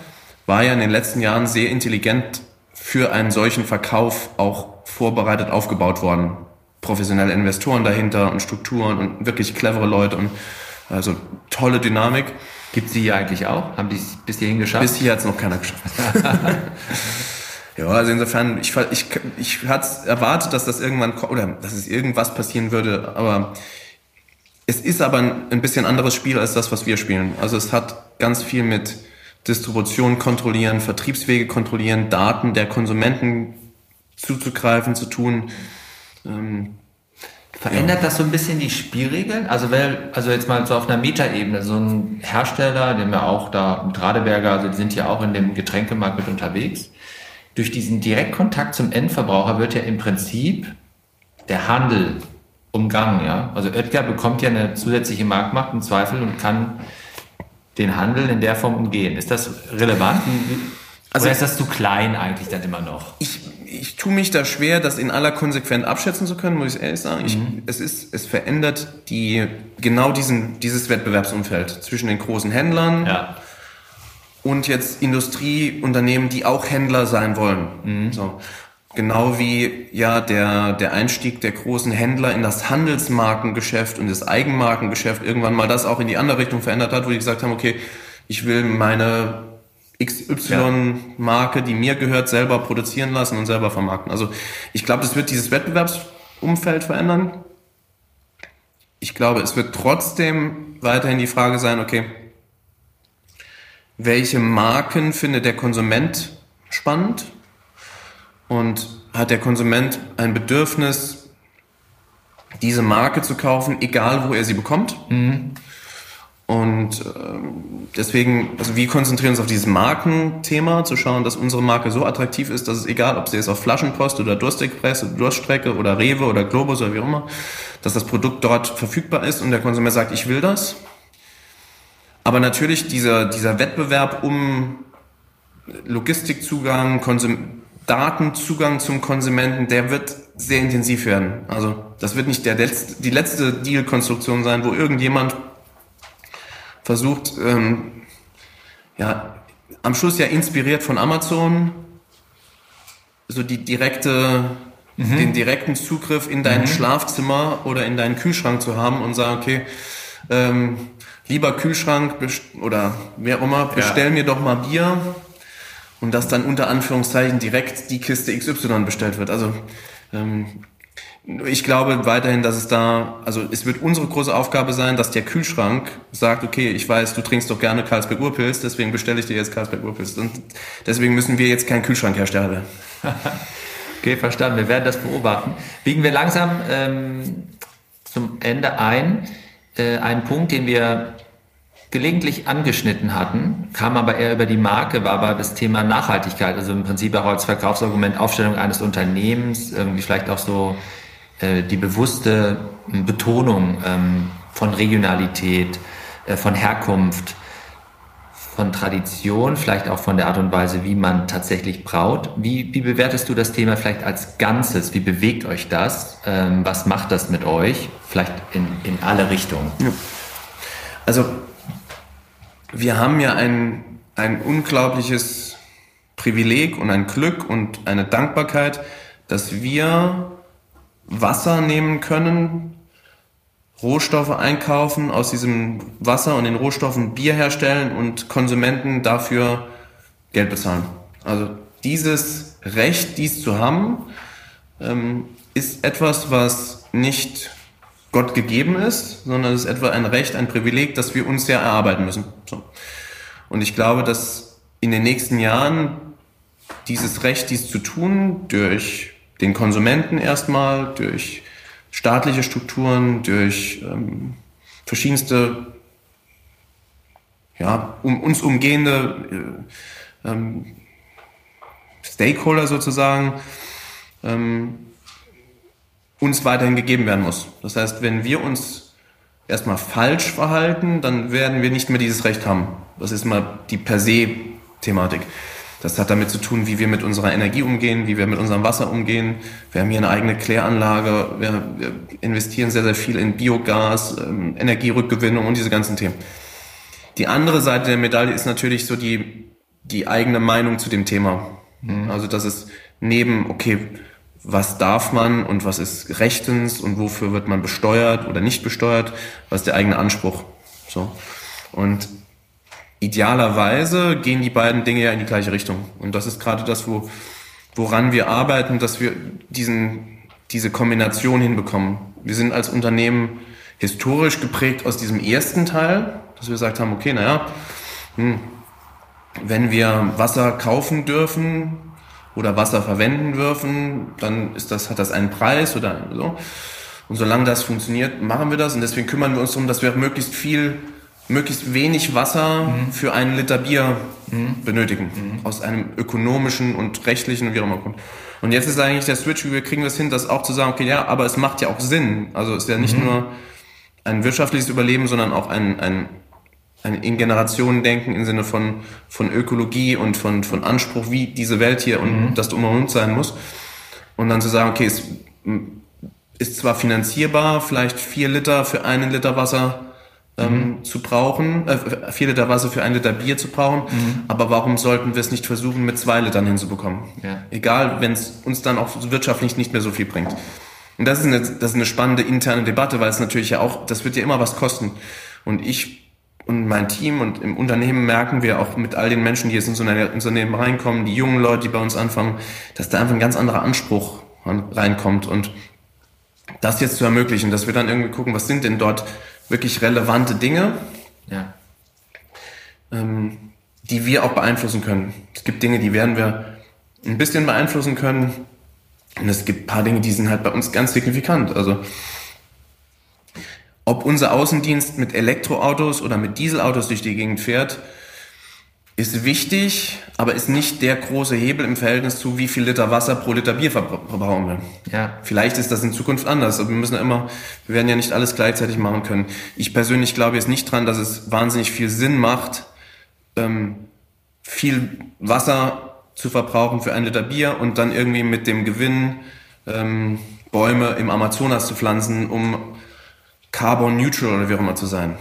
war ja in den letzten Jahren sehr intelligent für einen solchen Verkauf auch vorbereitet aufgebaut worden. Professionelle Investoren dahinter und Strukturen und wirklich clevere Leute und also tolle Dynamik. Gibt es die hier eigentlich auch? Haben die es bis hierhin geschafft? Bis hier hat es noch keiner geschafft. ja, also insofern, ich, ich, ich hatte erwartet, dass das irgendwann oder dass es irgendwas passieren würde, aber es ist aber ein, ein bisschen anderes Spiel als das, was wir spielen. Also es hat ganz viel mit Distribution kontrollieren, Vertriebswege kontrollieren, Daten der Konsumenten zuzugreifen, zu tun. Ähm, Verändert ja. das so ein bisschen die Spielregeln? Also, weil, also jetzt mal so auf einer Metaebene, so ein Hersteller, den wir auch da mit Radeberger, also die sind ja auch in dem Getränkemarkt mit unterwegs. Durch diesen Direktkontakt zum Endverbraucher wird ja im Prinzip der Handel umgangen, ja. Also Oetker bekommt ja eine zusätzliche Marktmacht im Zweifel und kann den Handel in der Form umgehen. Ist das relevant? Also, Oder ist das zu klein eigentlich dann immer noch? Ich, ich tue mich da schwer, das in aller Konsequenz abschätzen zu können, muss ich ehrlich sagen. Ich, mhm. es, ist, es verändert die, genau diesen, dieses Wettbewerbsumfeld zwischen den großen Händlern ja. und jetzt Industrieunternehmen, die auch Händler sein wollen. Mhm. So. Genau wie ja der, der Einstieg der großen Händler in das Handelsmarkengeschäft und das Eigenmarkengeschäft irgendwann mal das auch in die andere Richtung verändert hat, wo die gesagt haben, okay, ich will meine XY-Marke, die mir gehört, selber produzieren lassen und selber vermarkten. Also ich glaube, das wird dieses Wettbewerbsumfeld verändern. Ich glaube, es wird trotzdem weiterhin die Frage sein, okay, welche Marken findet der Konsument spannend? Und hat der Konsument ein Bedürfnis, diese Marke zu kaufen, egal wo er sie bekommt? Mhm. Und äh, deswegen, also wir konzentrieren uns auf dieses Markenthema, zu schauen, dass unsere Marke so attraktiv ist, dass es egal, ob sie jetzt auf Flaschenpost oder Durstexpress oder Durststrecke oder Rewe oder Globus oder wie auch immer, dass das Produkt dort verfügbar ist und der Konsument sagt, ich will das. Aber natürlich dieser, dieser Wettbewerb um Logistikzugang, Konsum Datenzugang zum Konsumenten, der wird sehr intensiv werden. Also das wird nicht der letzte, die letzte Deal-Konstruktion sein, wo irgendjemand versucht, ähm, ja, am Schluss ja inspiriert von Amazon, so die direkte, mhm. den direkten Zugriff in dein mhm. Schlafzimmer oder in deinen Kühlschrank zu haben und sagen, okay, ähm, lieber Kühlschrank oder wer auch immer, bestell ja. mir doch mal Bier und dass dann unter Anführungszeichen direkt die Kiste XY bestellt wird. Also ähm, ich glaube weiterhin, dass es da, also es wird unsere große Aufgabe sein, dass der Kühlschrank sagt, okay, ich weiß, du trinkst doch gerne Karlsberg Urpilz, deswegen bestelle ich dir jetzt Karlsberg Urpilz. Und deswegen müssen wir jetzt kein Kühlschrankhersteller werden. okay, verstanden. Wir werden das beobachten. Biegen wir langsam ähm, zum Ende ein. Äh, ein Punkt, den wir gelegentlich angeschnitten hatten, kam aber eher über die Marke, war aber das Thema Nachhaltigkeit, also im Prinzip auch als Verkaufsargument Aufstellung eines Unternehmens, irgendwie vielleicht auch so die bewusste Betonung ähm, von Regionalität, äh, von Herkunft, von Tradition, vielleicht auch von der Art und Weise, wie man tatsächlich braut. Wie, wie bewertest du das Thema vielleicht als Ganzes? Wie bewegt euch das? Ähm, was macht das mit euch? Vielleicht in, in alle Richtungen. Ja. Also wir haben ja ein, ein unglaubliches Privileg und ein Glück und eine Dankbarkeit, dass wir Wasser nehmen können, Rohstoffe einkaufen, aus diesem Wasser und den Rohstoffen Bier herstellen und Konsumenten dafür Geld bezahlen. Also dieses Recht, dies zu haben, ähm, ist etwas, was nicht Gott gegeben ist, sondern es ist etwa ein Recht, ein Privileg, das wir uns ja erarbeiten müssen. So. Und ich glaube, dass in den nächsten Jahren dieses Recht, dies zu tun, durch den Konsumenten erstmal, durch staatliche Strukturen, durch ähm, verschiedenste ja, um, uns umgehende äh, ähm, Stakeholder sozusagen, ähm, uns weiterhin gegeben werden muss. Das heißt, wenn wir uns erstmal falsch verhalten, dann werden wir nicht mehr dieses Recht haben. Das ist mal die per se Thematik. Das hat damit zu tun, wie wir mit unserer Energie umgehen, wie wir mit unserem Wasser umgehen. Wir haben hier eine eigene Kläranlage, wir, wir investieren sehr, sehr viel in Biogas, ähm, Energierückgewinnung und diese ganzen Themen. Die andere Seite der Medaille ist natürlich so die, die eigene Meinung zu dem Thema. Mhm. Also, dass es neben, okay, was darf man und was ist rechtens und wofür wird man besteuert oder nicht besteuert, was ist der eigene Anspruch. So. Und idealerweise gehen die beiden Dinge ja in die gleiche Richtung. Und das ist gerade das, wo, woran wir arbeiten, dass wir diesen, diese Kombination hinbekommen. Wir sind als Unternehmen historisch geprägt aus diesem ersten Teil, dass wir gesagt haben, okay, naja, hm, wenn wir Wasser kaufen dürfen, oder Wasser verwenden dürfen, dann ist das, hat das einen Preis oder so. Und solange das funktioniert, machen wir das. Und deswegen kümmern wir uns darum, dass wir möglichst viel, möglichst wenig Wasser mhm. für einen Liter Bier mhm. benötigen. Mhm. Aus einem ökonomischen und rechtlichen und wie auch immer Grund. Und jetzt ist eigentlich der Switch, wie wir kriegen das hin, das auch zu sagen, okay, ja, aber es macht ja auch Sinn. Also es ist ja nicht mhm. nur ein wirtschaftliches Überleben, sondern auch ein, ein in Generationen denken im Sinne von, von Ökologie und von, von Anspruch, wie diese Welt hier und mhm. das drumherum sein muss. Und dann zu sagen, okay, es ist zwar finanzierbar, vielleicht vier Liter für einen Liter Wasser ähm, mhm. zu brauchen, äh, vier Liter Wasser für einen Liter Bier zu brauchen, mhm. aber warum sollten wir es nicht versuchen, mit zwei Litern hinzubekommen? Ja. Egal, wenn es uns dann auch wirtschaftlich nicht mehr so viel bringt. Und das ist, eine, das ist eine spannende interne Debatte, weil es natürlich ja auch, das wird ja immer was kosten. Und ich und mein Team und im Unternehmen merken wir auch mit all den Menschen, die jetzt in so ein Unternehmen reinkommen, die jungen Leute, die bei uns anfangen, dass da einfach ein ganz anderer Anspruch reinkommt und das jetzt zu ermöglichen, dass wir dann irgendwie gucken, was sind denn dort wirklich relevante Dinge, ja. ähm, die wir auch beeinflussen können. Es gibt Dinge, die werden wir ein bisschen beeinflussen können und es gibt paar Dinge, die sind halt bei uns ganz signifikant. Also ob unser Außendienst mit Elektroautos oder mit Dieselautos durch die Gegend fährt, ist wichtig, aber ist nicht der große Hebel im Verhältnis zu, wie viel Liter Wasser pro Liter Bier verbrauchen wir. Ja. Vielleicht ist das in Zukunft anders, aber wir müssen ja immer, wir werden ja nicht alles gleichzeitig machen können. Ich persönlich glaube jetzt nicht dran, dass es wahnsinnig viel Sinn macht, ähm, viel Wasser zu verbrauchen für ein Liter Bier und dann irgendwie mit dem Gewinn ähm, Bäume im Amazonas zu pflanzen, um carbon neutral oder wie auch immer zu sein.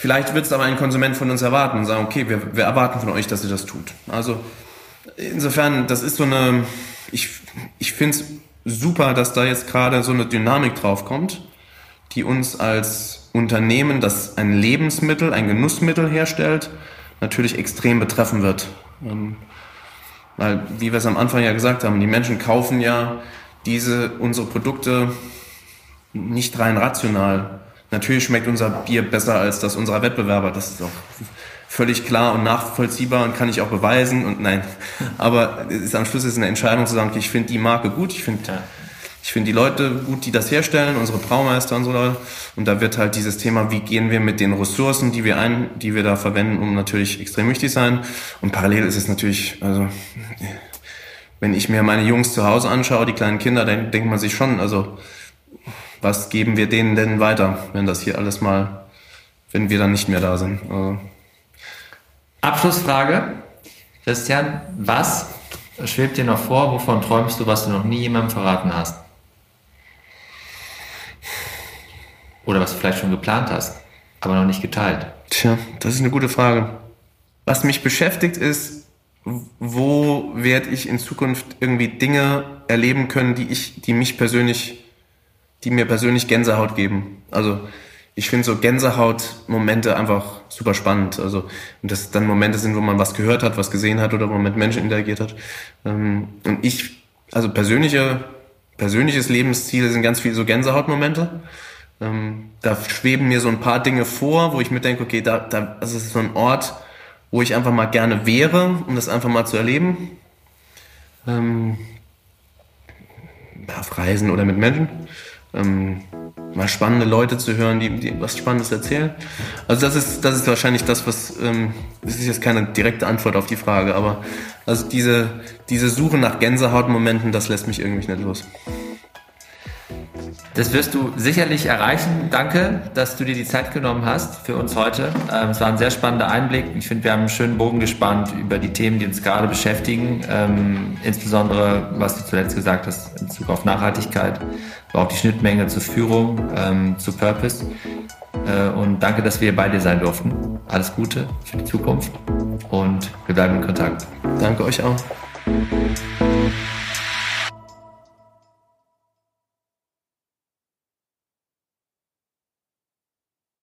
Vielleicht wird es aber ein Konsument von uns erwarten und sagen, okay, wir, wir erwarten von euch, dass ihr das tut. Also insofern, das ist so eine, ich, ich finde es super, dass da jetzt gerade so eine Dynamik drauf kommt, die uns als Unternehmen, das ein Lebensmittel, ein Genussmittel herstellt, natürlich extrem betreffen wird. Ähm, weil, wie wir es am Anfang ja gesagt haben, die Menschen kaufen ja diese, unsere Produkte nicht rein rational. Natürlich schmeckt unser Bier besser als das unserer Wettbewerber. Das ist auch völlig klar und nachvollziehbar und kann ich auch beweisen und nein. Aber es ist am Schluss ist eine Entscheidung zu sagen, ich finde die Marke gut, ich finde ja. ich finde die Leute gut, die das herstellen, unsere Braumeister und so Leute. Und da wird halt dieses Thema, wie gehen wir mit den Ressourcen, die wir ein, die wir da verwenden, um natürlich extrem wichtig sein. Und parallel ist es natürlich, also wenn ich mir meine Jungs zu Hause anschaue, die kleinen Kinder, dann denkt man sich schon, also was geben wir denen denn weiter, wenn das hier alles mal, wenn wir dann nicht mehr da sind. Also. Abschlussfrage. Christian, was schwebt dir noch vor? Wovon träumst du, was du noch nie jemandem verraten hast? Oder was du vielleicht schon geplant hast, aber noch nicht geteilt? Tja, das ist eine gute Frage. Was mich beschäftigt ist, wo werde ich in Zukunft irgendwie Dinge erleben können, die ich, die mich persönlich die mir persönlich Gänsehaut geben. Also ich finde so Gänsehaut-Momente einfach super spannend. Also und das dann Momente sind, wo man was gehört hat, was gesehen hat oder wo man mit Menschen interagiert hat. Ähm, und ich, also persönliche, persönliches Lebensziel sind ganz viele so Gänsehaut-Momente. Ähm, da schweben mir so ein paar Dinge vor, wo ich mir denke, okay, da, da, das ist so ein Ort, wo ich einfach mal gerne wäre, um das einfach mal zu erleben. Ähm, auf Reisen oder mit Menschen ähm, mal spannende Leute zu hören, die, die was Spannendes erzählen. Also das ist, das ist wahrscheinlich das, was, ähm, das ist jetzt keine direkte Antwort auf die Frage, aber also diese, diese Suche nach Gänsehautmomenten, das lässt mich irgendwie nicht los. Das wirst du sicherlich erreichen. Danke, dass du dir die Zeit genommen hast für uns heute. Ähm, es war ein sehr spannender Einblick. Ich finde, wir haben einen schönen Bogen gespannt über die Themen, die uns gerade beschäftigen. Ähm, insbesondere, was du zuletzt gesagt hast, in Bezug auf Nachhaltigkeit, aber auch die Schnittmenge zur Führung, ähm, zu Purpose. Äh, und danke, dass wir bei dir sein durften. Alles Gute für die Zukunft und wir bleiben in Kontakt. Danke euch auch.